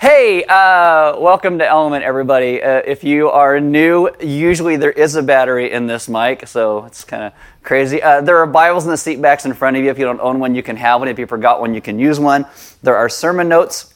Hey, uh, welcome to Element, everybody. Uh, if you are new, usually there is a battery in this mic, so it's kind of crazy. Uh, there are Bibles in the seat backs in front of you. If you don't own one, you can have one. If you forgot one, you can use one. There are sermon notes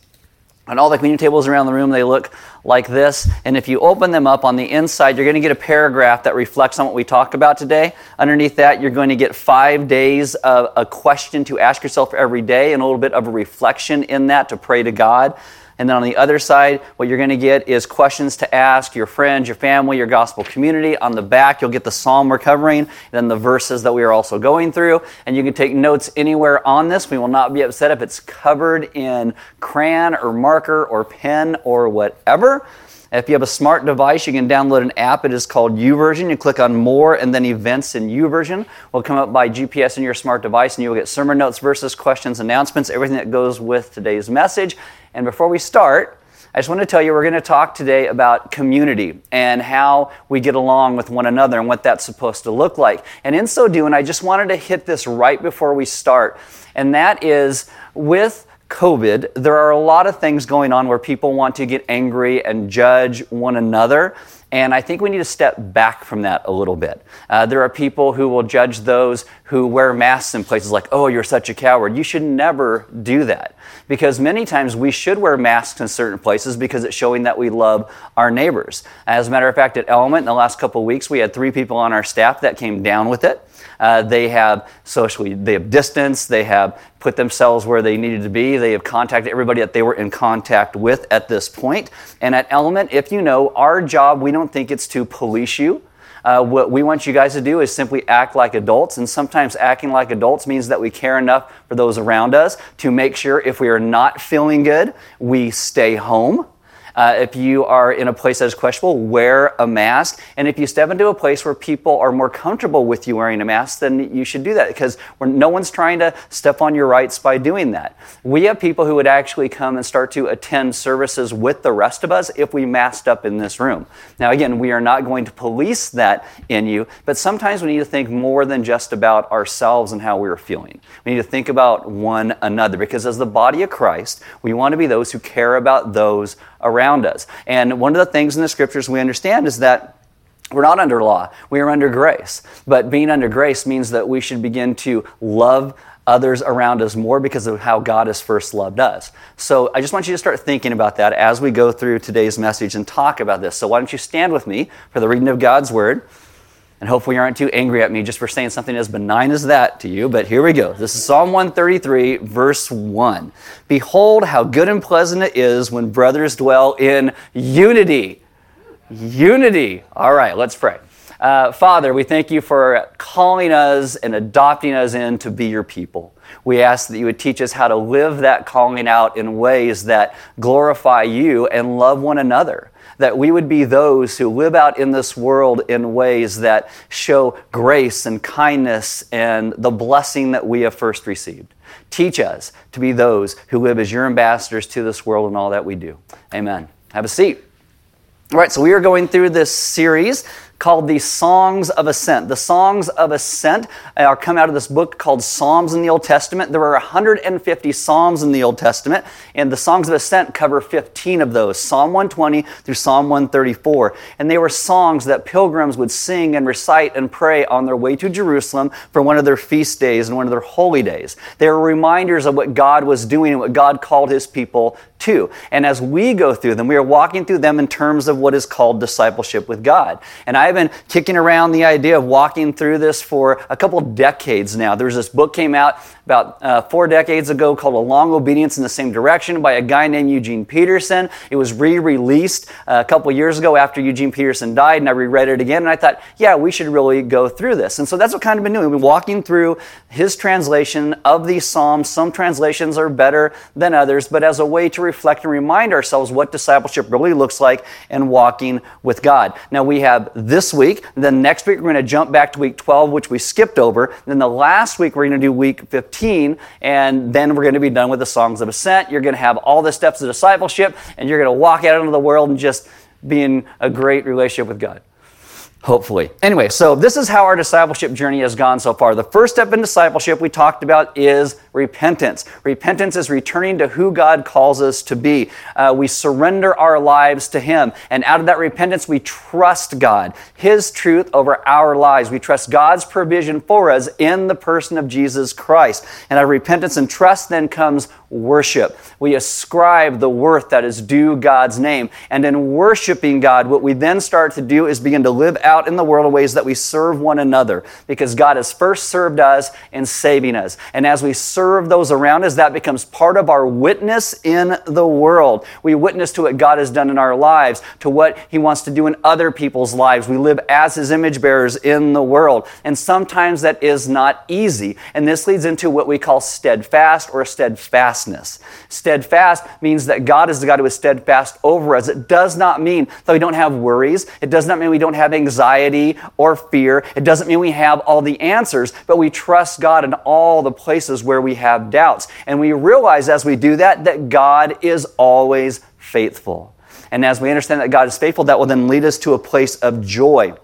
on all the communion tables around the room. They look like this. And if you open them up on the inside, you're going to get a paragraph that reflects on what we talked about today. Underneath that, you're going to get five days of a question to ask yourself every day and a little bit of a reflection in that to pray to God. And then on the other side, what you're going to get is questions to ask your friends, your family, your gospel community. On the back, you'll get the psalm we're covering, then the verses that we are also going through. And you can take notes anywhere on this. We will not be upset if it's covered in crayon or marker or pen or whatever. If you have a smart device, you can download an app. It is called YouVersion. You click on More and then Events in YouVersion. will come up by GPS in your smart device, and you will get sermon notes, verses, questions, announcements, everything that goes with today's message. And before we start, I just want to tell you we're going to talk today about community and how we get along with one another and what that's supposed to look like. And in so doing, I just wanted to hit this right before we start, and that is with COVID, there are a lot of things going on where people want to get angry and judge one another. And I think we need to step back from that a little bit. Uh, there are people who will judge those who wear masks in places like, oh, you're such a coward. You should never do that. Because many times we should wear masks in certain places because it's showing that we love our neighbors. As a matter of fact, at Element, in the last couple of weeks, we had three people on our staff that came down with it. Uh, they have socially, they have distance, they have put themselves where they needed to be, they have contacted everybody that they were in contact with at this point. And at Element, if you know, our job, we don't think it's to police you. Uh, what we want you guys to do is simply act like adults, and sometimes acting like adults means that we care enough for those around us to make sure if we are not feeling good, we stay home. Uh, if you are in a place that is questionable, wear a mask. And if you step into a place where people are more comfortable with you wearing a mask, then you should do that because no one's trying to step on your rights by doing that. We have people who would actually come and start to attend services with the rest of us if we masked up in this room. Now, again, we are not going to police that in you, but sometimes we need to think more than just about ourselves and how we're feeling. We need to think about one another because as the body of Christ, we want to be those who care about those around us. And one of the things in the scriptures we understand is that we're not under law, we are under grace. But being under grace means that we should begin to love others around us more because of how God has first loved us. So I just want you to start thinking about that as we go through today's message and talk about this. So why don't you stand with me for the reading of God's word? And hopefully, you aren't too angry at me just for saying something as benign as that to you. But here we go. This is Psalm 133, verse 1. Behold, how good and pleasant it is when brothers dwell in unity. Unity. All right, let's pray. Uh, Father, we thank you for calling us and adopting us in to be your people. We ask that you would teach us how to live that calling out in ways that glorify you and love one another that we would be those who live out in this world in ways that show grace and kindness and the blessing that we have first received. Teach us to be those who live as your ambassadors to this world and all that we do. Amen. Have a seat. All right, so we are going through this series called the Songs of Ascent. The Songs of Ascent uh, are come out of this book called Psalms in the Old Testament. There are 150 Psalms in the Old Testament, and the Songs of Ascent cover 15 of those Psalm 120 through Psalm 134. And they were songs that pilgrims would sing and recite and pray on their way to Jerusalem for one of their feast days and one of their holy days. They were reminders of what God was doing and what God called his people to. And as we go through them, we are walking through them in terms of what is called discipleship with God. And I I've been kicking around the idea of walking through this for a couple decades now. There's this book came out about uh, four decades ago called A Long Obedience in the Same Direction by a guy named Eugene Peterson. It was re released uh, a couple years ago after Eugene Peterson died, and I reread it again, and I thought, yeah, we should really go through this. And so that's what kind of been doing. We've been walking through his translation of these Psalms. Some translations are better than others, but as a way to reflect and remind ourselves what discipleship really looks like and walking with God. Now we have this week, then next week we're going to jump back to week 12, which we skipped over. Then the last week we're going to do week 15 15, and then we're going to be done with the songs of ascent. You're going to have all the steps of discipleship, and you're going to walk out into the world and just be in a great relationship with God. Hopefully. Anyway, so this is how our discipleship journey has gone so far. The first step in discipleship we talked about is repentance. Repentance is returning to who God calls us to be. Uh, we surrender our lives to Him. And out of that repentance, we trust God, His truth over our lives. We trust God's provision for us in the person of Jesus Christ. And out of repentance and trust then comes worship. We ascribe the worth that is due God's name. And in worshiping God, what we then start to do is begin to live out in the world in ways that we serve one another because God has first served us in saving us. And as we serve those around us, that becomes part of our witness in the world. We witness to what God has done in our lives, to what He wants to do in other people's lives. We live as His image bearers in the world. And sometimes that is not easy. And this leads into what we call steadfast or steadfast steadfastness. Steadfast means that God is the God who is steadfast over us. It does not mean that we don't have worries. It does not mean we don't have anxiety or fear. It doesn't mean we have all the answers, but we trust God in all the places where we have doubts. And we realize as we do that, that God is always faithful. And as we understand that God is faithful, that will then lead us to a place of joy.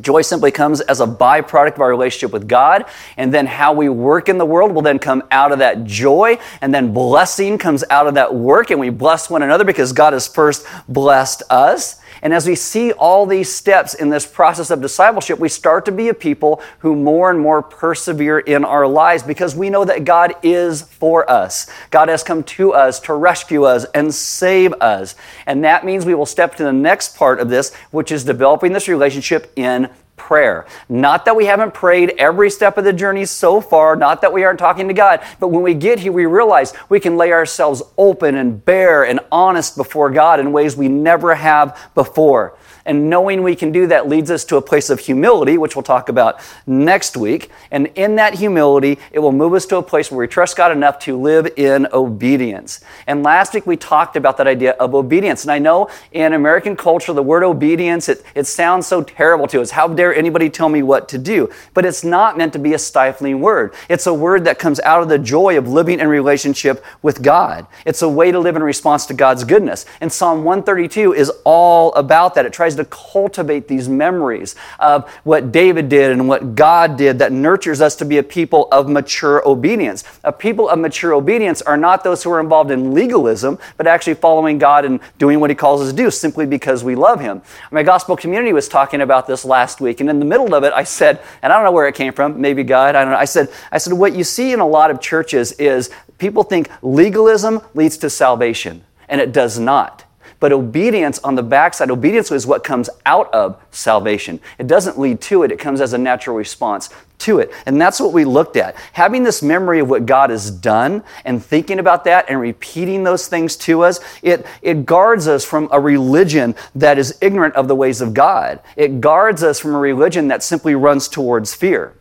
Joy simply comes as a byproduct of our relationship with God, and then how we work in the world will then come out of that joy, and then blessing comes out of that work, and we bless one another because God has first blessed us. And as we see all these steps in this process of discipleship, we start to be a people who more and more persevere in our lives because we know that God is for us. God has come to us to rescue us and save us. And that means we will step to the next part of this, which is developing this relationship in prayer. Not that we haven't prayed every step of the journey so far, not that we aren't talking to God, but when we get here, we realize we can lay ourselves open and bare and honest before God in ways we never have before. And knowing we can do that leads us to a place of humility, which we'll talk about next week. And in that humility, it will move us to a place where we trust God enough to live in obedience. And last week we talked about that idea of obedience. And I know in American culture, the word obedience, it, it sounds so terrible to us. How dare anybody tell me what to do? But it's not meant to be a stifling word. It's a word that comes out of the joy of living in relationship with God. It's a way to live in response to God's goodness. And Psalm 132 is all about that. It tries to cultivate these memories of what David did and what God did that nurtures us to be a people of mature obedience. A people of mature obedience are not those who are involved in legalism, but actually following God and doing what He calls us to do simply because we love Him. My gospel community was talking about this last week, and in the middle of it, I said, and I don't know where it came from, maybe God, I don't know. I said, I said, what you see in a lot of churches is people think legalism leads to salvation, and it does not. But obedience on the backside, obedience is what comes out of salvation. It doesn't lead to it, it comes as a natural response to it. And that's what we looked at. Having this memory of what God has done and thinking about that and repeating those things to us, it, it guards us from a religion that is ignorant of the ways of God. It guards us from a religion that simply runs towards fear.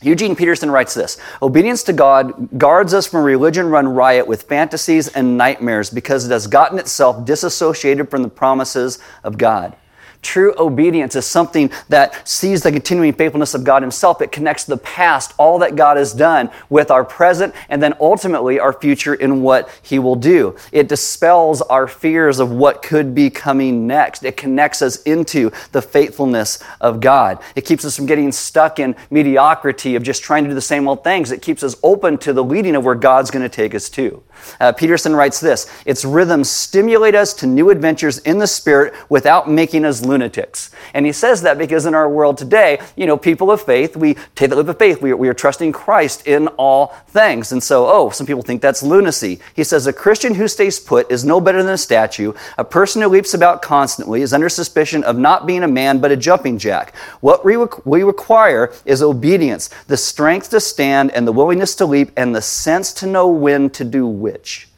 Eugene Peterson writes this Obedience to God guards us from religion run riot with fantasies and nightmares because it has gotten itself disassociated from the promises of God. True obedience is something that sees the continuing faithfulness of God Himself. It connects the past, all that God has done, with our present, and then ultimately our future in what He will do. It dispels our fears of what could be coming next. It connects us into the faithfulness of God. It keeps us from getting stuck in mediocrity of just trying to do the same old things. It keeps us open to the leading of where God's going to take us to. Uh, Peterson writes this Its rhythms stimulate us to new adventures in the Spirit without making us lunatics. And he says that because in our world today, you know, people of faith, we take the leap of faith. We are, we are trusting Christ in all things. And so, oh, some people think that's lunacy. He says, A Christian who stays put is no better than a statue. A person who leaps about constantly is under suspicion of not being a man but a jumping jack. What we, we require is obedience, the strength to stand and the willingness to leap and the sense to know when to do which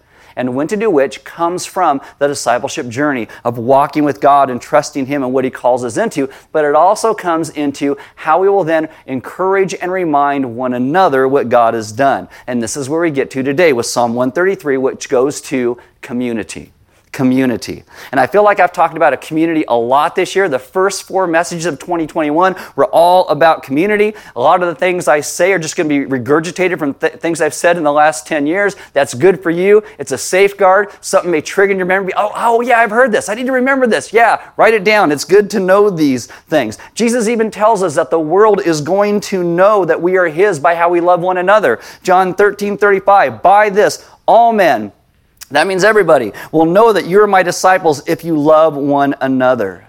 and when to do which comes from the discipleship journey of walking with God and trusting Him and what He calls us into. But it also comes into how we will then encourage and remind one another what God has done. And this is where we get to today with Psalm 133, which goes to community community. And I feel like I've talked about a community a lot this year. The first four messages of 2021 were all about community. A lot of the things I say are just going to be regurgitated from th- things I've said in the last 10 years. That's good for you. It's a safeguard. Something may trigger in your memory. Oh, oh, yeah, I've heard this. I need to remember this. Yeah, write it down. It's good to know these things. Jesus even tells us that the world is going to know that we are His by how we love one another. John 13, 35. By this, all men, that means everybody, will know that you're my disciples if you love one another.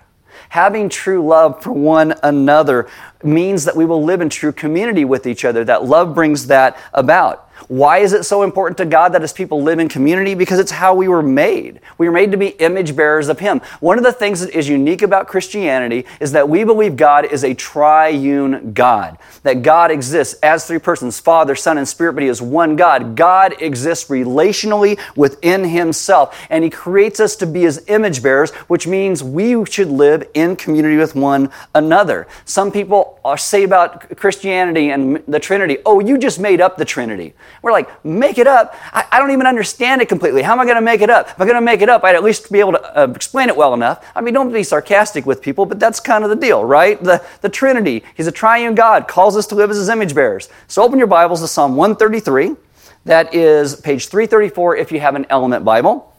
Having true love for one another means that we will live in true community with each other. That love brings that about. Why is it so important to God that His people live in community? Because it's how we were made. We were made to be image bearers of Him. One of the things that is unique about Christianity is that we believe God is a triune God, that God exists as three persons Father, Son, and Spirit, but He is one God. God exists relationally within Himself, and He creates us to be His image bearers, which means we should live in community with one another. Some people say about Christianity and the Trinity, oh, you just made up the Trinity. We're like, make it up? I, I don't even understand it completely. How am I going to make it up? If I'm going to make it up, I'd at least be able to uh, explain it well enough. I mean, don't be sarcastic with people, but that's kind of the deal, right? The, the Trinity, He's a triune God, calls us to live as His image bearers. So open your Bibles to Psalm 133. That is page 334 if you have an element Bible.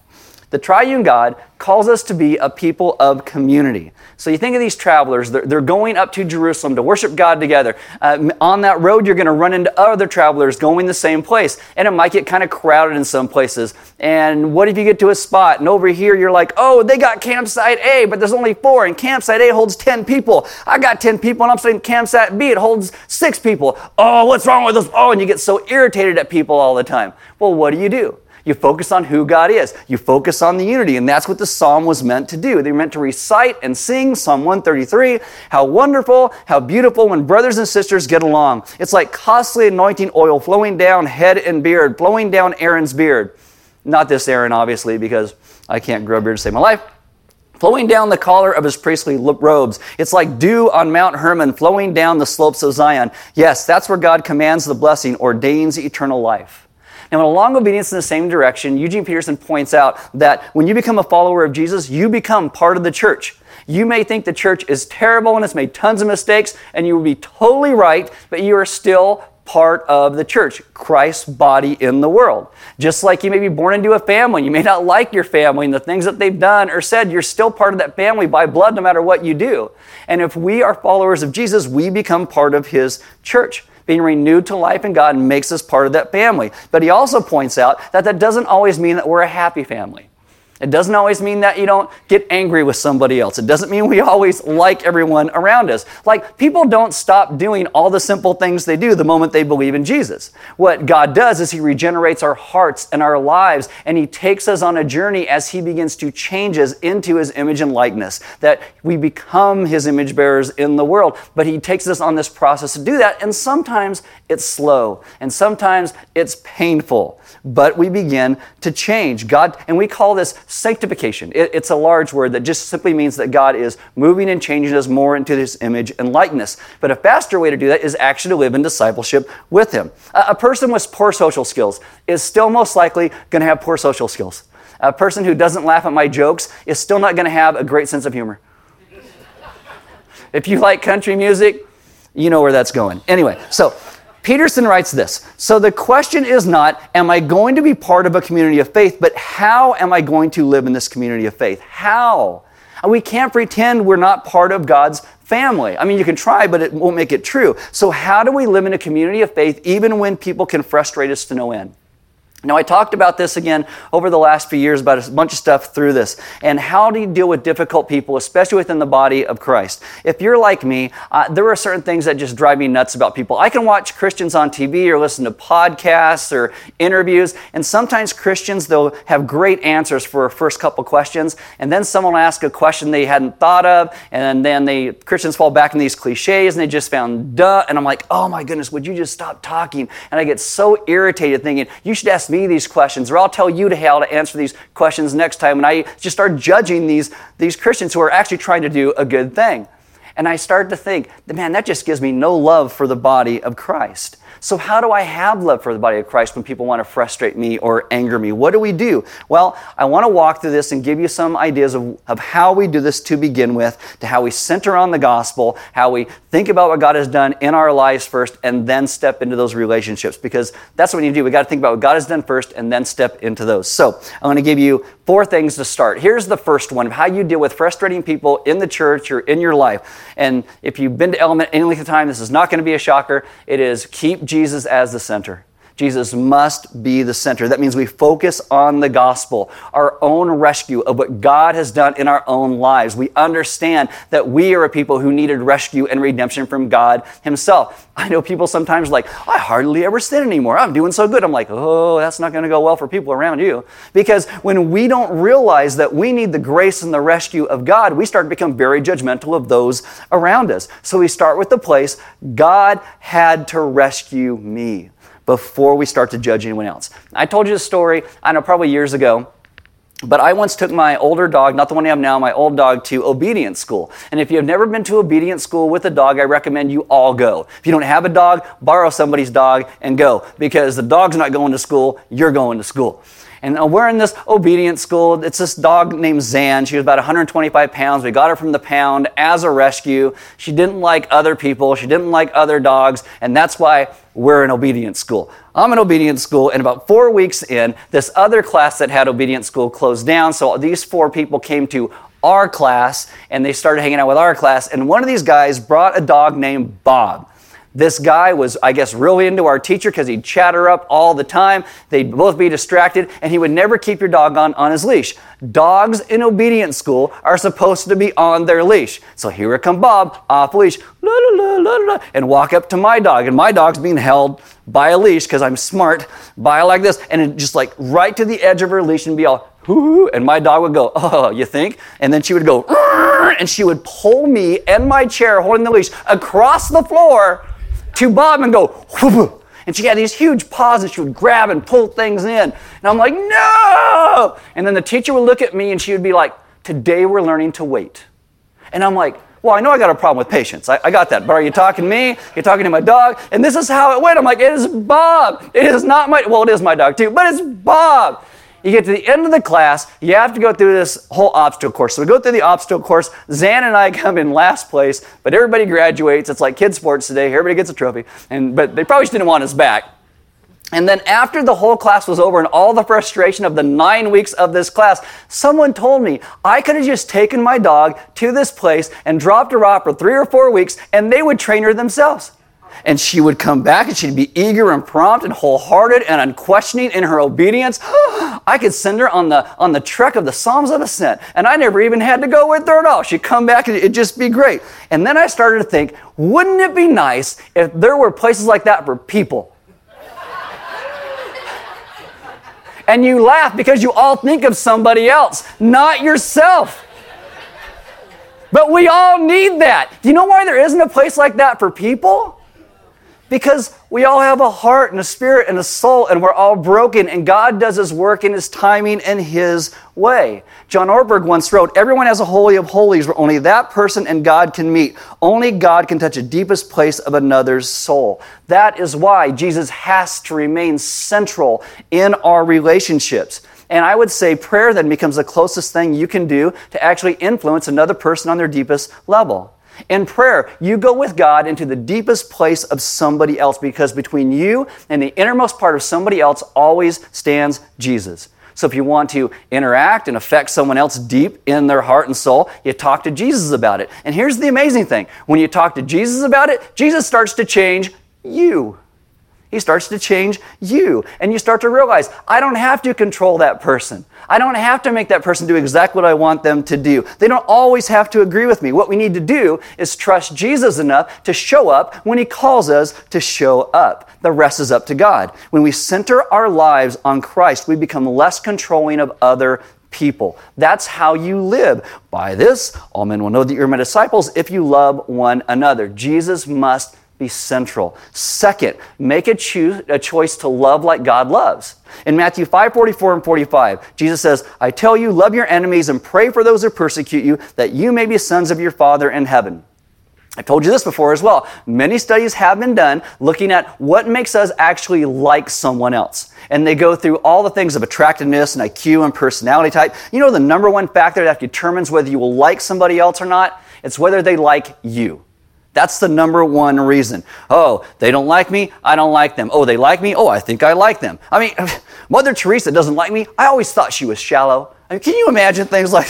The triune God calls us to be a people of community. So you think of these travelers, they're, they're going up to Jerusalem to worship God together. Uh, on that road, you're going to run into other travelers going the same place, and it might get kind of crowded in some places. And what if you get to a spot, and over here you're like, oh, they got campsite A, but there's only four, and campsite A holds 10 people. I got 10 people, and I'm saying campsite B, it holds six people. Oh, what's wrong with us? Oh, and you get so irritated at people all the time. Well, what do you do? You focus on who God is. You focus on the unity. And that's what the psalm was meant to do. They were meant to recite and sing Psalm 133. How wonderful, how beautiful when brothers and sisters get along. It's like costly anointing oil flowing down head and beard, flowing down Aaron's beard. Not this Aaron, obviously, because I can't grow a beard to save my life flowing down the collar of his priestly robes. It's like dew on Mount Hermon flowing down the slopes of Zion. Yes, that's where God commands the blessing, ordains eternal life. Now, in a long obedience in the same direction, Eugene Peterson points out that when you become a follower of Jesus, you become part of the church. You may think the church is terrible and it's made tons of mistakes, and you will be totally right, but you are still part of the church, Christ's body in the world. Just like you may be born into a family, you may not like your family and the things that they've done or said, you're still part of that family by blood no matter what you do. And if we are followers of Jesus, we become part of his church being renewed to life in God makes us part of that family. But he also points out that that doesn't always mean that we're a happy family. It doesn't always mean that you don't get angry with somebody else. It doesn't mean we always like everyone around us. Like, people don't stop doing all the simple things they do the moment they believe in Jesus. What God does is He regenerates our hearts and our lives, and He takes us on a journey as He begins to change us into His image and likeness, that we become His image bearers in the world. But He takes us on this process to do that, and sometimes it's slow, and sometimes it's painful but we begin to change. God, and we call this sanctification. It, it's a large word that just simply means that God is moving and changing us more into His image and likeness. But a faster way to do that is actually to live in discipleship with Him. A, a person with poor social skills is still most likely going to have poor social skills. A person who doesn't laugh at my jokes is still not going to have a great sense of humor. if you like country music, you know where that's going. Anyway, so Peterson writes this So the question is not, am I going to be part of a community of faith, but how am I going to live in this community of faith? How? We can't pretend we're not part of God's family. I mean, you can try, but it won't make it true. So, how do we live in a community of faith even when people can frustrate us to no end? Now, I talked about this again over the last few years about a bunch of stuff through this. And how do you deal with difficult people, especially within the body of Christ? If you're like me, uh, there are certain things that just drive me nuts about people. I can watch Christians on TV or listen to podcasts or interviews, and sometimes Christians, they'll have great answers for a first couple questions, and then someone will ask a question they hadn't thought of, and then they Christians fall back in these cliches and they just found duh. And I'm like, oh my goodness, would you just stop talking? And I get so irritated thinking, you should ask me these questions, or I'll tell you to how to answer these questions next time. And I just start judging these, these Christians who are actually trying to do a good thing. And I start to think, man, that just gives me no love for the body of Christ. So, how do I have love for the body of Christ when people want to frustrate me or anger me? What do we do? Well, I want to walk through this and give you some ideas of, of how we do this to begin with, to how we center on the gospel, how we think about what God has done in our lives first, and then step into those relationships because that's what we need to do. We got to think about what God has done first and then step into those. So, I'm going to give you four things to start. Here's the first one how you deal with frustrating people in the church or in your life. And if you've been to Element any length of time, this is not going to be a shocker. It is keep Jesus as the center. Jesus must be the center. That means we focus on the gospel, our own rescue of what God has done in our own lives. We understand that we are a people who needed rescue and redemption from God Himself. I know people sometimes like, I hardly ever sin anymore. I'm doing so good. I'm like, oh, that's not going to go well for people around you. Because when we don't realize that we need the grace and the rescue of God, we start to become very judgmental of those around us. So we start with the place God had to rescue me before we start to judge anyone else. I told you a story, I know, probably years ago. But I once took my older dog, not the one I have now, my old dog, to obedience school. And if you have never been to obedience school with a dog, I recommend you all go. If you don't have a dog, borrow somebody's dog and go because the dog's not going to school, you're going to school. And uh, we're in this obedience school. It's this dog named Zan. She was about 125 pounds. We got her from the pound as a rescue. She didn't like other people. She didn't like other dogs. And that's why we're in obedience school. I'm in obedience school, and about four weeks in, this other class that had obedience school closed down. So these four people came to our class and they started hanging out with our class. And one of these guys brought a dog named Bob. This guy was, I guess, really into our teacher because he'd chatter up all the time. They'd both be distracted, and he would never keep your dog on, on his leash. Dogs in obedience school are supposed to be on their leash. So here would come Bob, off leash, la, la, la, and walk up to my dog. And my dog's being held by a leash because I'm smart, by like this, and just like right to the edge of her leash and be all, and my dog would go, oh, you think? And then she would go, and she would pull me and my chair holding the leash across the floor to Bob and go, whoop, and she had these huge paws and she would grab and pull things in. And I'm like, no! And then the teacher would look at me and she would be like, today we're learning to wait. And I'm like, well, I know I got a problem with patience. I, I, got that. But are you talking to me? You're talking to my dog? And this is how it went. I'm like, it is Bob. It is not my, well, it is my dog too, but it's Bob. You get to the end of the class, you have to go through this whole obstacle course. So we go through the obstacle course. Zan and I come in last place, but everybody graduates. It's like kids' sports today. Everybody gets a trophy. And but they probably just didn't want us back. And then after the whole class was over and all the frustration of the nine weeks of this class, someone told me I could have just taken my dog to this place and dropped her off for three or four weeks and they would train her themselves and she would come back and she'd be eager and prompt and wholehearted and unquestioning in her obedience. I could send her on the on the trek of the Psalms of Ascent, and I never even had to go with her at all. She'd come back and it'd just be great. And then I started to think, wouldn't it be nice if there were places like that for people? and you laugh because you all think of somebody else, not yourself. But we all need that. Do you know why there isn't a place like that for people? Because we all have a heart and a spirit and a soul, and we're all broken, and God does His work in His timing and His way. John Ortberg once wrote Everyone has a holy of holies where only that person and God can meet. Only God can touch the deepest place of another's soul. That is why Jesus has to remain central in our relationships. And I would say prayer then becomes the closest thing you can do to actually influence another person on their deepest level. In prayer, you go with God into the deepest place of somebody else because between you and the innermost part of somebody else always stands Jesus. So if you want to interact and affect someone else deep in their heart and soul, you talk to Jesus about it. And here's the amazing thing when you talk to Jesus about it, Jesus starts to change you. He starts to change you. And you start to realize, I don't have to control that person. I don't have to make that person do exactly what I want them to do. They don't always have to agree with me. What we need to do is trust Jesus enough to show up when He calls us to show up. The rest is up to God. When we center our lives on Christ, we become less controlling of other people. That's how you live. By this, all men will know that you're my disciples if you love one another. Jesus must be central. Second, make a, choose, a choice to love like God loves. In Matthew 5 44 and 45, Jesus says, I tell you, love your enemies and pray for those who persecute you, that you may be sons of your Father in heaven. I've told you this before as well. Many studies have been done looking at what makes us actually like someone else. And they go through all the things of attractiveness and IQ and personality type. You know the number one factor that determines whether you will like somebody else or not? It's whether they like you. That's the number one reason. Oh, they don't like me, I don't like them. Oh, they like me, oh, I think I like them. I mean, Mother Teresa doesn't like me. I always thought she was shallow. I mean, can you imagine things like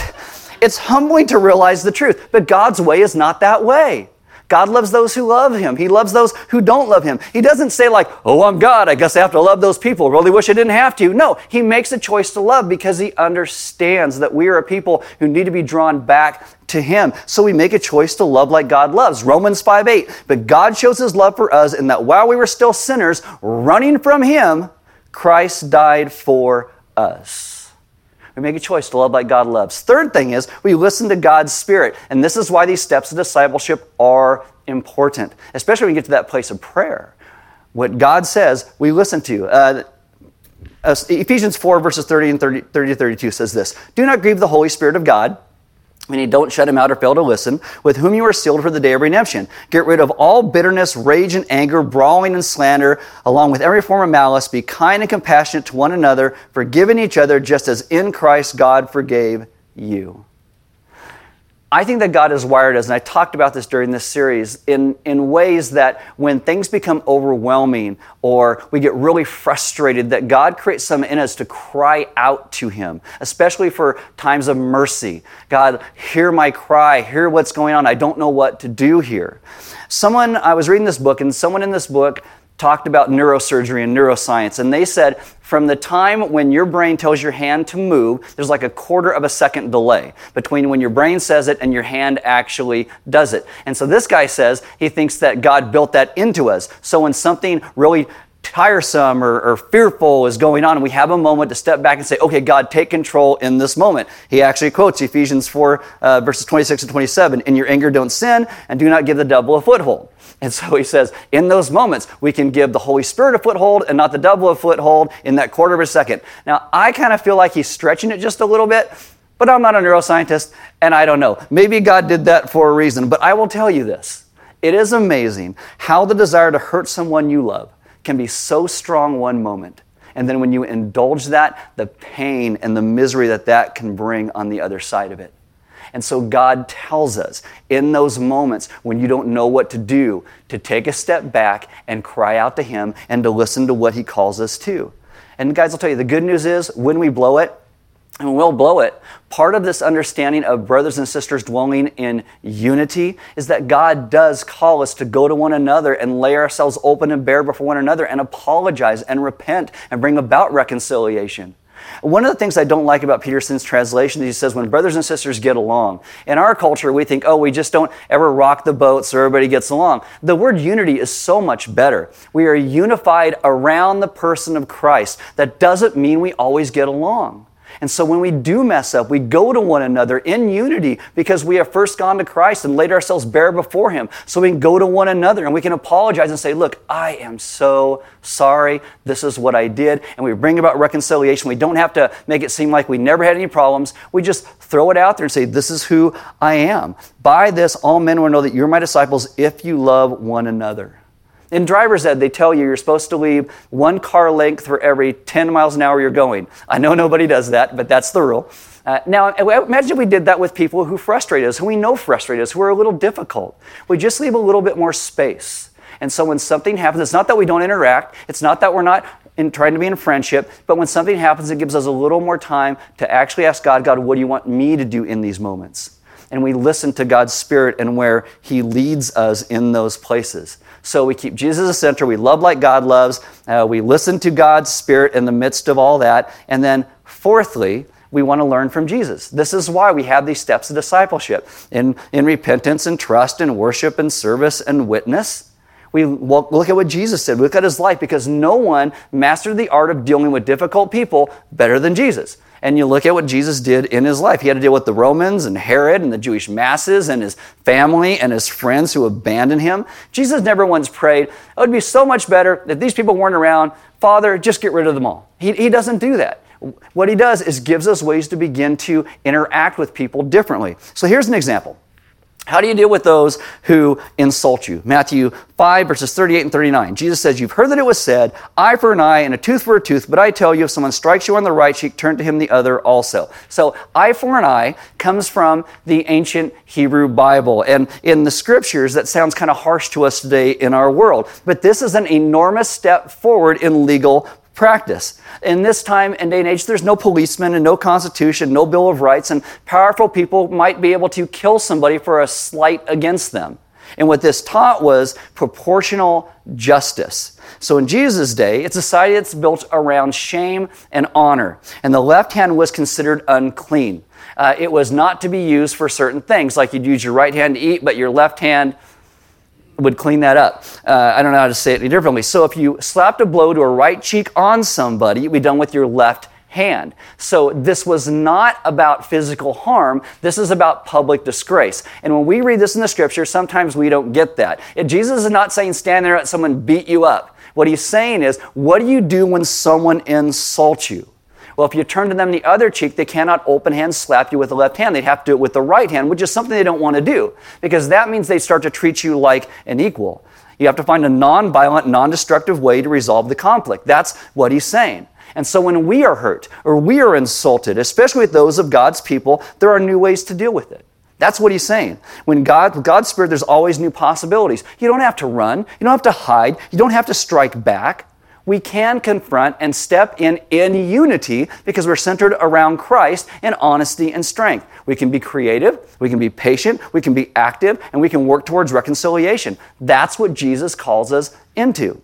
it's humbling to realize the truth, but God's way is not that way. God loves those who love him. He loves those who don't love him. He doesn't say, like, oh, I'm God. I guess I have to love those people. Really wish I didn't have to. No, he makes a choice to love because he understands that we are a people who need to be drawn back to him. So we make a choice to love like God loves. Romans 5 8. But God shows his love for us in that while we were still sinners, running from him, Christ died for us. We make a choice to love like God loves. Third thing is we listen to God's Spirit. And this is why these steps of discipleship are important, especially when you get to that place of prayer. What God says, we listen to. Uh, uh, Ephesians 4, verses 30 and 30, 30 to 32 says this Do not grieve the Holy Spirit of God Meaning, don't shut him out or fail to listen, with whom you are sealed for the day of redemption. Get rid of all bitterness, rage, and anger, brawling and slander, along with every form of malice. Be kind and compassionate to one another, forgiving each other, just as in Christ God forgave you. I think that God has wired us, and I talked about this during this series, in, in ways that when things become overwhelming or we get really frustrated, that God creates some in us to cry out to Him, especially for times of mercy. God, hear my cry, hear what's going on. I don't know what to do here. Someone, I was reading this book, and someone in this book talked about neurosurgery and neuroscience, and they said from the time when your brain tells your hand to move, there's like a quarter of a second delay between when your brain says it and your hand actually does it. And so this guy says he thinks that God built that into us. So when something really tiresome or, or, fearful is going on, we have a moment to step back and say, okay, God, take control in this moment. He actually quotes Ephesians 4, uh, verses 26 and 27 In your anger, don't sin, and do not give the devil a foothold. And so he says, in those moments, we can give the Holy Spirit a foothold and not the devil a foothold in that quarter of a second. Now, I kind of feel like he's stretching it just a little bit, but I'm not a neuroscientist and I don't know. Maybe God did that for a reason, but I will tell you this. It is amazing how the desire to hurt someone you love can be so strong one moment. And then when you indulge that, the pain and the misery that that can bring on the other side of it. And so God tells us in those moments when you don't know what to do to take a step back and cry out to Him and to listen to what He calls us to. And guys, I'll tell you, the good news is when we blow it, and we'll blow it. Part of this understanding of brothers and sisters dwelling in unity is that God does call us to go to one another and lay ourselves open and bare before one another and apologize and repent and bring about reconciliation. One of the things I don't like about Peterson's translation is he says when brothers and sisters get along. In our culture, we think, oh, we just don't ever rock the boat so everybody gets along. The word unity is so much better. We are unified around the person of Christ. That doesn't mean we always get along. And so when we do mess up, we go to one another in unity because we have first gone to Christ and laid ourselves bare before Him. So we can go to one another and we can apologize and say, Look, I am so sorry. This is what I did. And we bring about reconciliation. We don't have to make it seem like we never had any problems. We just throw it out there and say, This is who I am. By this, all men will know that you're my disciples if you love one another. In driver's ed, they tell you you're supposed to leave one car length for every 10 miles an hour you're going. I know nobody does that, but that's the rule. Uh, now, imagine if we did that with people who frustrate us, who we know frustrate us, who are a little difficult. We just leave a little bit more space. And so when something happens, it's not that we don't interact, it's not that we're not in trying to be in friendship, but when something happens, it gives us a little more time to actually ask God, God, what do you want me to do in these moments? And we listen to God's Spirit and where He leads us in those places. So we keep Jesus the center. We love like God loves. Uh, we listen to God's Spirit in the midst of all that. And then, fourthly, we want to learn from Jesus. This is why we have these steps of discipleship in, in repentance and trust and worship and service and witness. We look at what Jesus said. We look at his life because no one mastered the art of dealing with difficult people better than Jesus and you look at what Jesus did in his life. He had to deal with the Romans and Herod and the Jewish masses and his family and his friends who abandoned him. Jesus never once prayed, it would be so much better if these people weren't around. Father, just get rid of them all. He, he doesn't do that. What he does is gives us ways to begin to interact with people differently. So here's an example. How do you deal with those who insult you? Matthew 5, verses 38 and 39. Jesus says, You've heard that it was said, eye for an eye and a tooth for a tooth, but I tell you, if someone strikes you on the right cheek, turn to him the other also. So, eye for an eye comes from the ancient Hebrew Bible. And in the scriptures, that sounds kind of harsh to us today in our world. But this is an enormous step forward in legal practice. In this time and day and age, there's no policeman and no constitution, no Bill of Rights, and powerful people might be able to kill somebody for a slight against them. And what this taught was proportional justice. So in Jesus' day, it's a society that's built around shame and honor. And the left hand was considered unclean. Uh, it was not to be used for certain things, like you'd use your right hand to eat, but your left hand would clean that up. Uh, I don't know how to say it any differently. So if you slapped a blow to a right cheek on somebody, it'd be done with your left hand. So this was not about physical harm. This is about public disgrace. And when we read this in the scripture, sometimes we don't get that. If Jesus is not saying stand there and let someone beat you up. What he's saying is, what do you do when someone insults you? Well, if you turn to them the other cheek, they cannot open hand slap you with the left hand. They'd have to do it with the right hand, which is something they don't want to do because that means they start to treat you like an equal. You have to find a non-violent, non-destructive way to resolve the conflict. That's what he's saying. And so when we are hurt or we are insulted, especially with those of God's people, there are new ways to deal with it. That's what he's saying. When God, God's Spirit, there's always new possibilities. You don't have to run. You don't have to hide. You don't have to strike back we can confront and step in in unity because we're centered around Christ in honesty and strength. We can be creative, we can be patient, we can be active, and we can work towards reconciliation. That's what Jesus calls us into.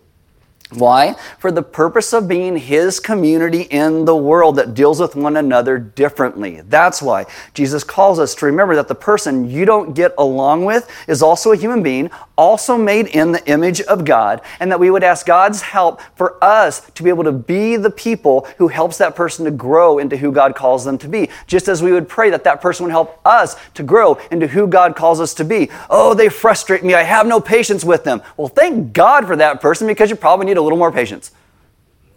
Why? For the purpose of being His community in the world that deals with one another differently. That's why Jesus calls us to remember that the person you don't get along with is also a human being, also made in the image of God, and that we would ask God's help for us to be able to be the people who helps that person to grow into who God calls them to be. Just as we would pray that that person would help us to grow into who God calls us to be. Oh, they frustrate me. I have no patience with them. Well, thank God for that person because you probably need a little more patience.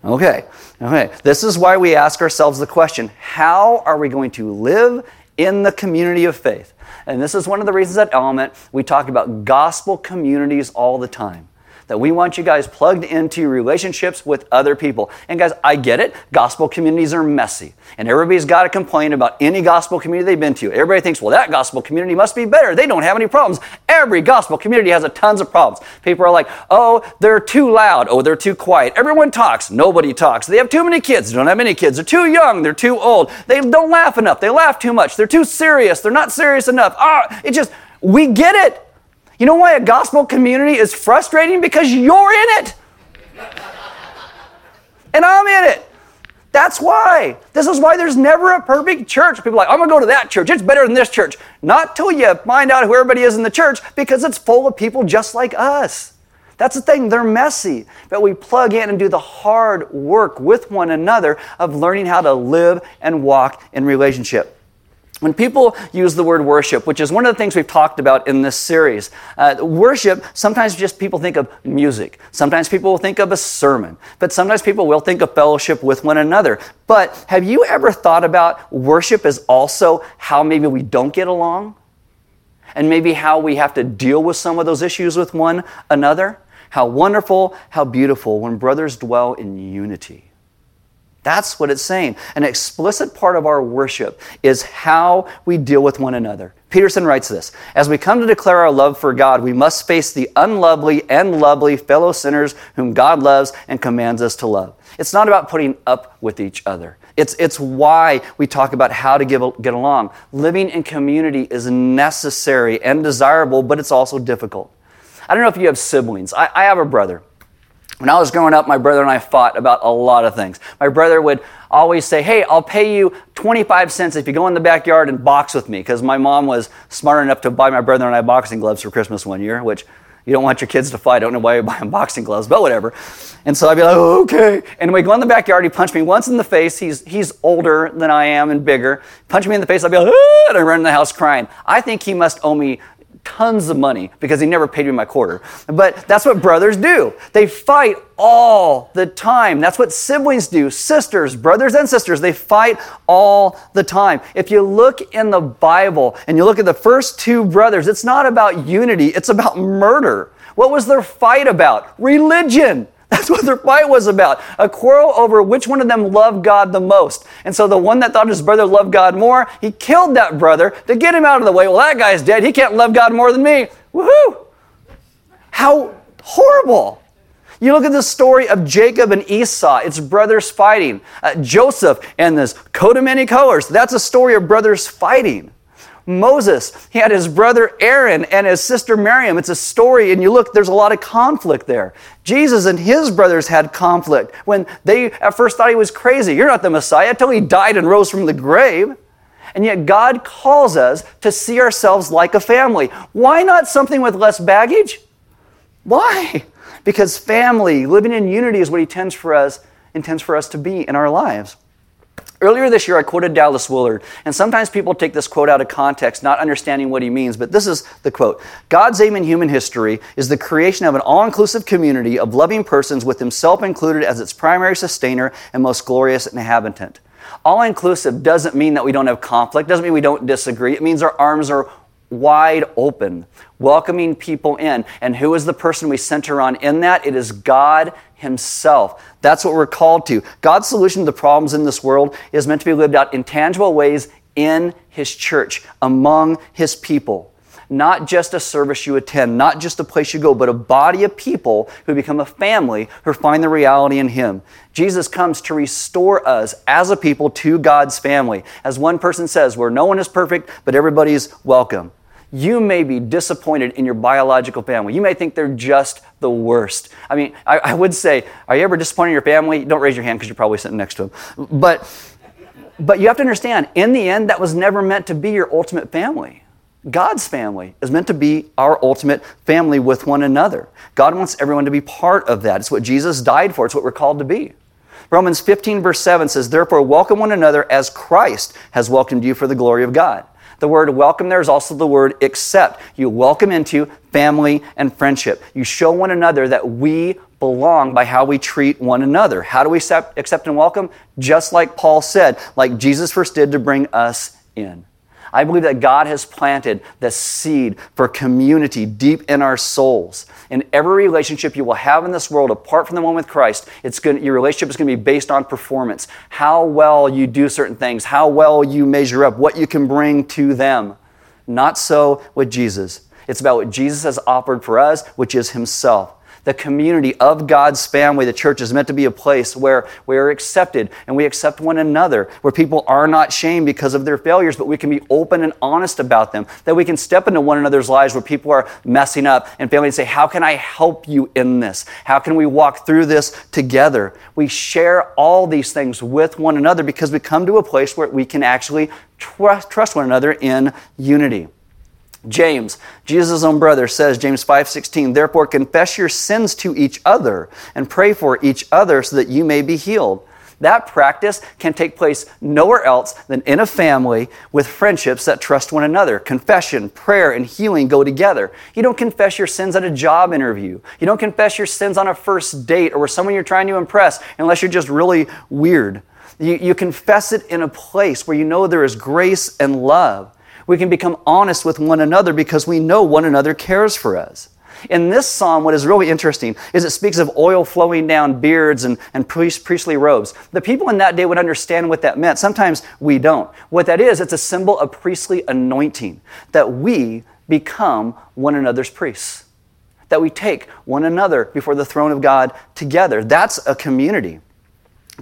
Okay, okay. This is why we ask ourselves the question how are we going to live in the community of faith? And this is one of the reasons at Element we talk about gospel communities all the time that we want you guys plugged into relationships with other people. And guys, I get it. Gospel communities are messy. And everybody's got to complain about any gospel community they've been to. Everybody thinks, well, that gospel community must be better. They don't have any problems. Every gospel community has a tons of problems. People are like, oh, they're too loud. Oh, they're too quiet. Everyone talks. Nobody talks. They have too many kids. They don't have any kids. They're too young. They're too old. They don't laugh enough. They laugh too much. They're too serious. They're not serious enough. Ah, it just, we get it. You know why a gospel community is frustrating? Because you're in it. and I'm in it. That's why. This is why there's never a perfect church. People are like, I'm going to go to that church. It's better than this church. Not till you find out who everybody is in the church because it's full of people just like us. That's the thing, they're messy. But we plug in and do the hard work with one another of learning how to live and walk in relationship. When people use the word worship, which is one of the things we've talked about in this series, uh, worship, sometimes just people think of music. Sometimes people will think of a sermon. But sometimes people will think of fellowship with one another. But have you ever thought about worship as also how maybe we don't get along? And maybe how we have to deal with some of those issues with one another? How wonderful, how beautiful when brothers dwell in unity. That's what it's saying. An explicit part of our worship is how we deal with one another. Peterson writes this As we come to declare our love for God, we must face the unlovely and lovely fellow sinners whom God loves and commands us to love. It's not about putting up with each other. It's, it's why we talk about how to give, get along. Living in community is necessary and desirable, but it's also difficult. I don't know if you have siblings. I, I have a brother. When I was growing up, my brother and I fought about a lot of things. My brother would always say, Hey, I'll pay you 25 cents if you go in the backyard and box with me, because my mom was smart enough to buy my brother and I boxing gloves for Christmas one year, which you don't want your kids to fight. I don't know why you buy them boxing gloves, but whatever. And so I'd be like, oh, okay. And we go in the backyard. He punched me once in the face. He's, he's older than I am and bigger. Punch me in the face. I'd be like, ah, and I run in the house crying. I think he must owe me tons of money because he never paid me my quarter. But that's what brothers do. They fight all the time. That's what siblings do. Sisters, brothers and sisters, they fight all the time. If you look in the Bible and you look at the first two brothers, it's not about unity, it's about murder. What was their fight about? Religion. That's what their fight was about. A quarrel over which one of them loved God the most. And so the one that thought his brother loved God more, he killed that brother to get him out of the way. Well, that guy's dead. He can't love God more than me. Woohoo! How horrible. You look at the story of Jacob and Esau, it's brothers fighting. Uh, Joseph and this coat of many colors, that's a story of brothers fighting. Moses, he had his brother Aaron and his sister Miriam. It's a story, and you look, there's a lot of conflict there. Jesus and his brothers had conflict when they at first thought he was crazy. You're not the Messiah until he died and rose from the grave. And yet God calls us to see ourselves like a family. Why not something with less baggage? Why? Because family, living in unity is what he intends for us, intends for us to be in our lives. Earlier this year, I quoted Dallas Willard, and sometimes people take this quote out of context, not understanding what he means, but this is the quote God's aim in human history is the creation of an all inclusive community of loving persons with Himself included as its primary sustainer and most glorious inhabitant. All inclusive doesn't mean that we don't have conflict, doesn't mean we don't disagree. It means our arms are wide open, welcoming people in. And who is the person we center on in that? It is God Himself. That's what we're called to. God's solution to the problems in this world is meant to be lived out in tangible ways in His church, among His people. Not just a service you attend, not just a place you go, but a body of people who become a family who find the reality in Him. Jesus comes to restore us as a people to God's family. As one person says, where no one is perfect, but everybody's welcome. You may be disappointed in your biological family. You may think they're just the worst. I mean, I, I would say, are you ever disappointed in your family? Don't raise your hand because you're probably sitting next to them. But, but you have to understand, in the end, that was never meant to be your ultimate family. God's family is meant to be our ultimate family with one another. God wants everyone to be part of that. It's what Jesus died for, it's what we're called to be. Romans 15, verse 7 says, Therefore, welcome one another as Christ has welcomed you for the glory of God. The word welcome there is also the word accept. You welcome into family and friendship. You show one another that we belong by how we treat one another. How do we accept, and welcome? Just like Paul said, like Jesus first did to bring us in. I believe that God has planted the seed for community deep in our souls. In every relationship you will have in this world, apart from the one with Christ, it's going your relationship is going to be based on performance. How well you do certain things, how well you measure up, what you can bring to them. Not so with Jesus. It's about what Jesus has offered for us, which is Himself the community of God's family, the church, is meant to be a place where we are accepted and we accept one another, where people are not shamed because of their failures, but we can be open and honest about them, that we can step into one another's lives where people are messing up and family and say, How can I help you in this? How can we walk through this together? We share all these things with one another because we come to a place where we can actually trust, trust one another in unity. James, Jesus' own brother, says, James 5:16, "Therefore confess your sins to each other and pray for each other so that you may be healed." That practice can take place nowhere else than in a family with friendships that trust one another. Confession, prayer, and healing go together. You don't confess your sins at a job interview. You don't confess your sins on a first date or with someone you're trying to impress unless you're just really weird. You, you confess it in a place where you know there is grace and love. We can become honest with one another because we know one another cares for us. In this psalm, what is really interesting is it speaks of oil flowing down beards and, and priest, priestly robes. The people in that day would understand what that meant. Sometimes we don't. What that is, it's a symbol of priestly anointing, that we become one another's priests, that we take one another before the throne of God together. That's a community.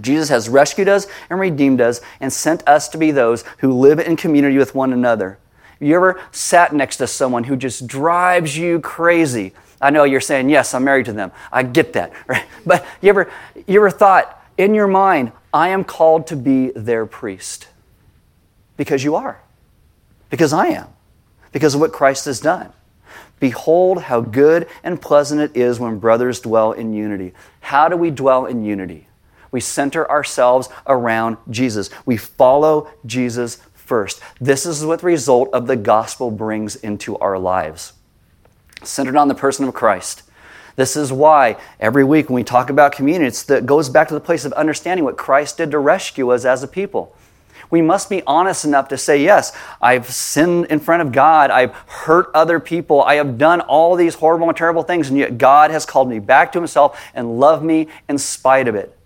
Jesus has rescued us and redeemed us and sent us to be those who live in community with one another. You ever sat next to someone who just drives you crazy? I know you're saying, yes, I'm married to them. I get that. Right? But you ever, you ever thought in your mind, I am called to be their priest? Because you are. Because I am. Because of what Christ has done. Behold how good and pleasant it is when brothers dwell in unity. How do we dwell in unity? We center ourselves around Jesus. We follow Jesus first. This is what the result of the gospel brings into our lives. Centered on the person of Christ. This is why every week when we talk about communion, it goes back to the place of understanding what Christ did to rescue us as a people. We must be honest enough to say, yes, I've sinned in front of God. I've hurt other people. I have done all these horrible and terrible things, and yet God has called me back to Himself and loved me in spite of it.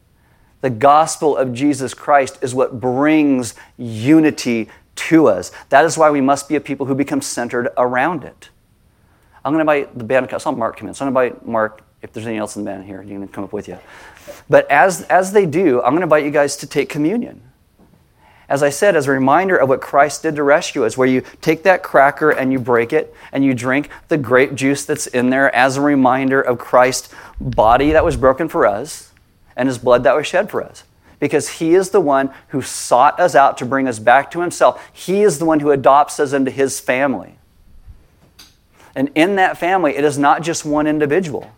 The gospel of Jesus Christ is what brings unity to us. That is why we must be a people who become centered around it. I'm going to invite the band. I saw Mark come in. So I'm going to invite Mark. If there's anything else in the band here, you can come up with you. But as, as they do, I'm going to invite you guys to take communion. As I said, as a reminder of what Christ did to rescue us, where you take that cracker and you break it and you drink the grape juice that's in there as a reminder of Christ's body that was broken for us and his blood that was shed for us. Because he is the one who sought us out to bring us back to himself. He is the one who adopts us into his family. And in that family, it is not just one individual,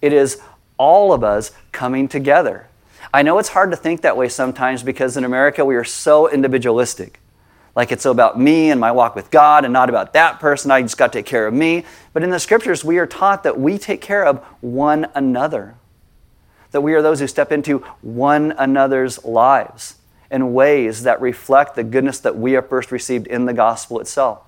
it is all of us coming together. I know it's hard to think that way sometimes because in America we are so individualistic. Like it's about me and my walk with God and not about that person. I just got to take care of me. But in the scriptures, we are taught that we take care of one another that we are those who step into one another's lives in ways that reflect the goodness that we have first received in the gospel itself.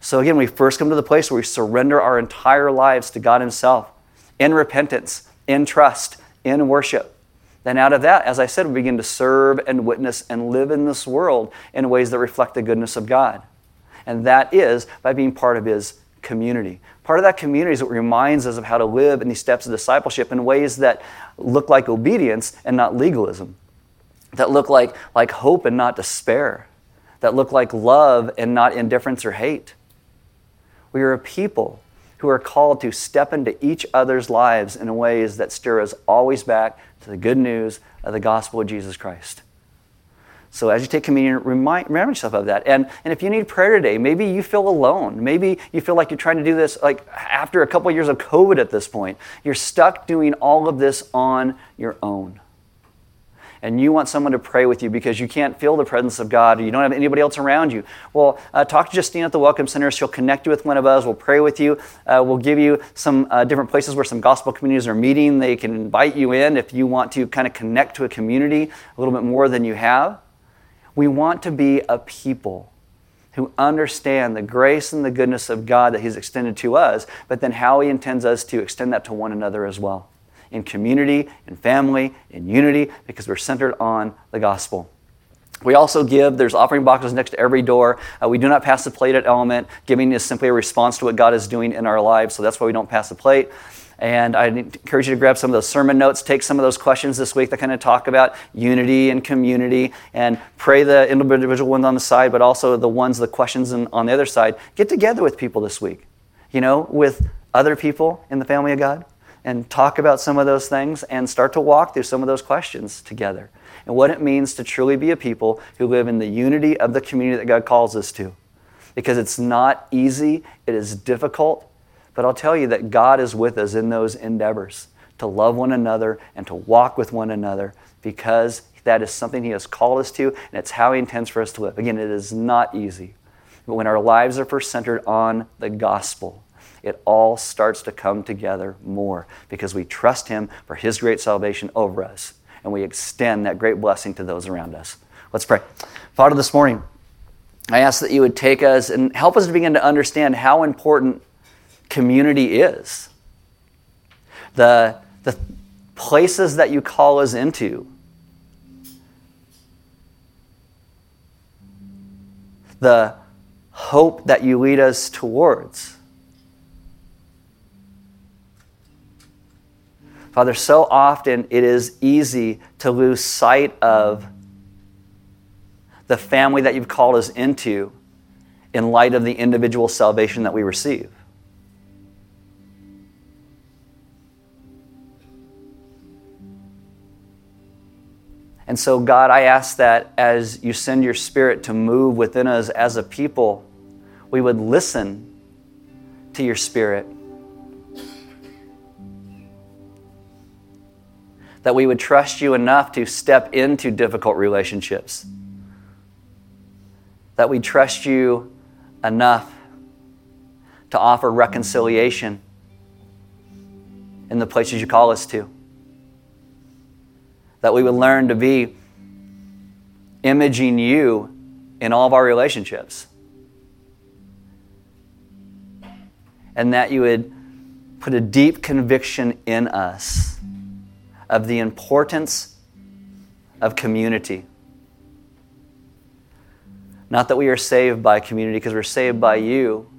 So, again, we first come to the place where we surrender our entire lives to God Himself in repentance, in trust, in worship. Then, out of that, as I said, we begin to serve and witness and live in this world in ways that reflect the goodness of God. And that is by being part of His community. Part of that community is what reminds us of how to live in these steps of discipleship in ways that look like obedience and not legalism, that look like, like hope and not despair, that look like love and not indifference or hate. We are a people who are called to step into each other's lives in ways that stir us always back to the good news of the gospel of Jesus Christ. So as you take communion, remind, yourself of that. And, and if you need prayer today, maybe you feel alone. Maybe you feel like you're trying to do this like after a couple of years of COVID at this point. You're stuck doing all of this on your own. And you want someone to pray with you because you can't feel the presence of God or you don't have anybody else around you. Well, uh, talk to Justine at the Welcome Center. She'll connect you with one of us. We'll pray with you. Uh, we'll give you some uh, different places where some gospel communities are meeting. They can invite you in if you want to kind of connect to a community a little bit more than you have. We want to be a people who understand the grace and the goodness of God that He's extended to us, but then how He intends us to extend that to one another as well. In community, in family, in unity, because we're centered on the gospel. We also give, there's offering boxes next to every door. Uh, we do not pass the plate at Element. Giving is simply a response to what God is doing in our lives, so that's why we don't pass the plate. And I encourage you to grab some of those sermon notes, take some of those questions this week that kind of talk about unity and community, and pray the individual ones on the side, but also the ones, the questions on the other side. Get together with people this week, you know, with other people in the family of God, and talk about some of those things and start to walk through some of those questions together and what it means to truly be a people who live in the unity of the community that God calls us to. Because it's not easy, it is difficult, but I'll tell you that God is with us in those endeavors to love one another and to walk with one another because that is something He has called us to and it's how He intends for us to live. Again, it is not easy. But when our lives are first centered on the gospel, it all starts to come together more because we trust Him for His great salvation over us and we extend that great blessing to those around us. Let's pray. Father, this morning, I ask that you would take us and help us to begin to understand how important community is. The, the places that you call us into. The hope that you lead us towards. Father, so often it is easy to lose sight of the family that you've called us into in light of the individual salvation that we receive. And so, God, I ask that as you send your Spirit to move within us as a people, we would listen to your Spirit. That we would trust you enough to step into difficult relationships. that we trust you enough to offer reconciliation in the places you call us to. That we would learn to be imaging you in all of our relationships. And that you would put a deep conviction in us of the importance of community. Not that we are saved by community because we're saved by you,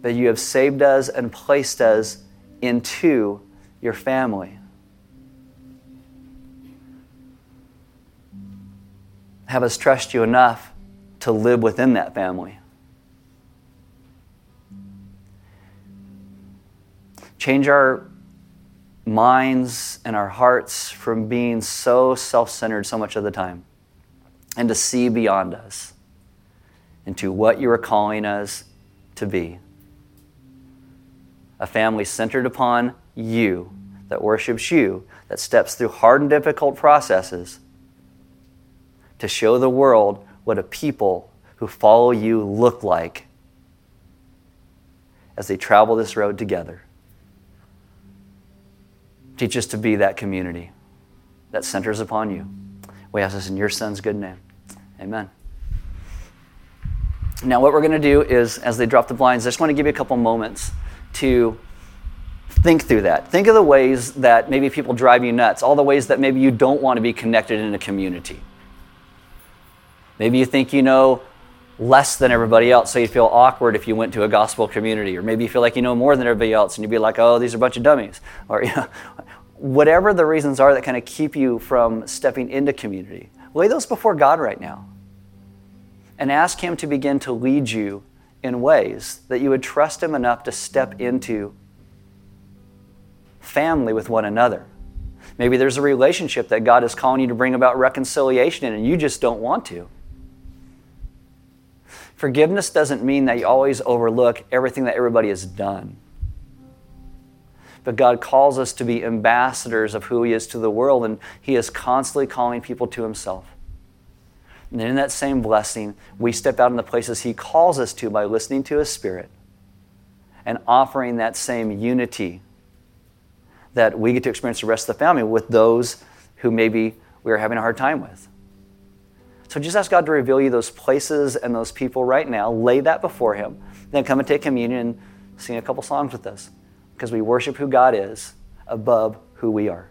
but you have saved us and placed us into your family. Have us trust you enough to live within that family. Change our minds and our hearts from being so self centered so much of the time and to see beyond us into what you are calling us to be. A family centered upon you, that worships you, that steps through hard and difficult processes to show the world what a people who follow you look like as they travel this road together. Teach us to be that community that centers upon you. We ask this in your son's good name. Amen. Now, what we're going to do is, as they drop the blinds, I just want to give you a couple moments to think through that. Think of the ways that maybe people drive you nuts, all the ways that maybe you don't want to be connected in a community. Maybe you think you know less than everybody else, so you'd feel awkward if you went to a gospel community. Or maybe you feel like you know more than everybody else, and you'd be like, oh, these are a bunch of dummies. Or you know, whatever the reasons are that kind of keep you from stepping into community, lay those before God right now and ask Him to begin to lead you in ways that you would trust Him enough to step into family with one another. Maybe there's a relationship that God is calling you to bring about reconciliation in, and you just don't want to. Forgiveness doesn't mean that you always overlook everything that everybody has done. But God calls us to be ambassadors of who He is to the world, and He is constantly calling people to Himself. And in that same blessing, we step out in the places He calls us to by listening to His Spirit and offering that same unity that we get to experience the rest of the family with those who maybe we are having a hard time with. So just ask God to reveal you those places and those people right now. Lay that before Him. Then come and take communion and sing a couple songs with us because we worship who God is above who we are.